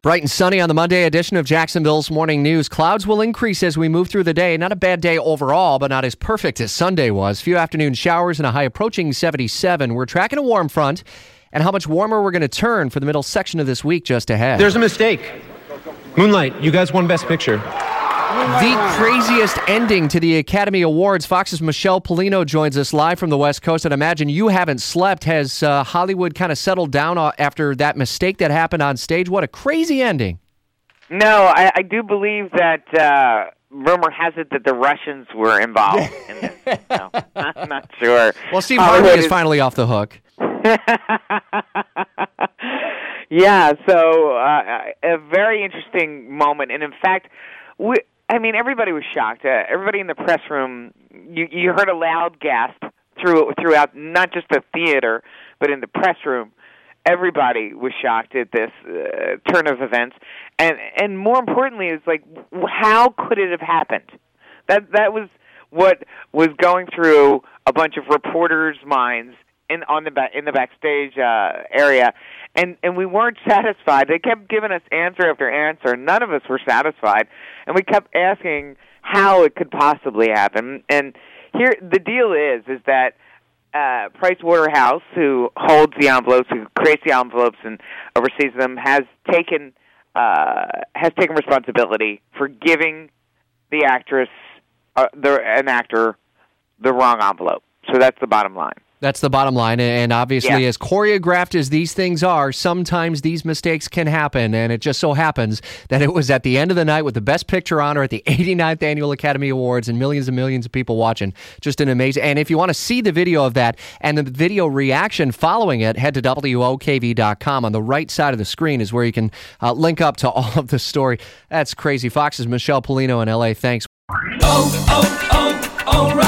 Bright and sunny on the Monday edition of Jacksonville's Morning News. Clouds will increase as we move through the day. Not a bad day overall, but not as perfect as Sunday was. Few afternoon showers and a high approaching 77. We're tracking a warm front and how much warmer we're going to turn for the middle section of this week just ahead. There's a mistake. Moonlight, you guys won Best Picture. The craziest ending to the Academy Awards. Fox's Michelle Pollino joins us live from the West Coast. And imagine you haven't slept. Has uh, Hollywood kind of settled down after that mistake that happened on stage? What a crazy ending. No, I, I do believe that uh, rumor has it that the Russians were involved in this. No, I'm not sure. Well, Steve Harvey is finally off the hook. yeah, so uh, a very interesting moment. And in fact, we, I mean, everybody was shocked. Uh, everybody in the press room, you you heard a loud gasp through throughout not just the theater, but in the press room. Everybody was shocked at this uh, turn of events, and and more importantly, it's like how could it have happened? That that was what was going through a bunch of reporters' minds in on the back in the backstage uh, area, and and we weren't satisfied. They kept giving us answer after answer. None of us were satisfied, and we kept asking how it could possibly happen. And here, the deal is is that uh, Price Waterhouse, who holds the envelopes, who creates the envelopes and oversees them, has taken uh, has taken responsibility for giving the actress, uh, the an actor, the wrong envelope. So that's the bottom line. That's the bottom line. And obviously, yeah. as choreographed as these things are, sometimes these mistakes can happen. And it just so happens that it was at the end of the night with the Best Picture honor at the 89th Annual Academy Awards and millions and millions of people watching. Just an amazing. And if you want to see the video of that and the video reaction following it, head to WOKV.com. On the right side of the screen is where you can uh, link up to all of the story. That's crazy. Fox's Michelle Pollino in LA. Thanks. Oh, oh, oh, O'Reilly.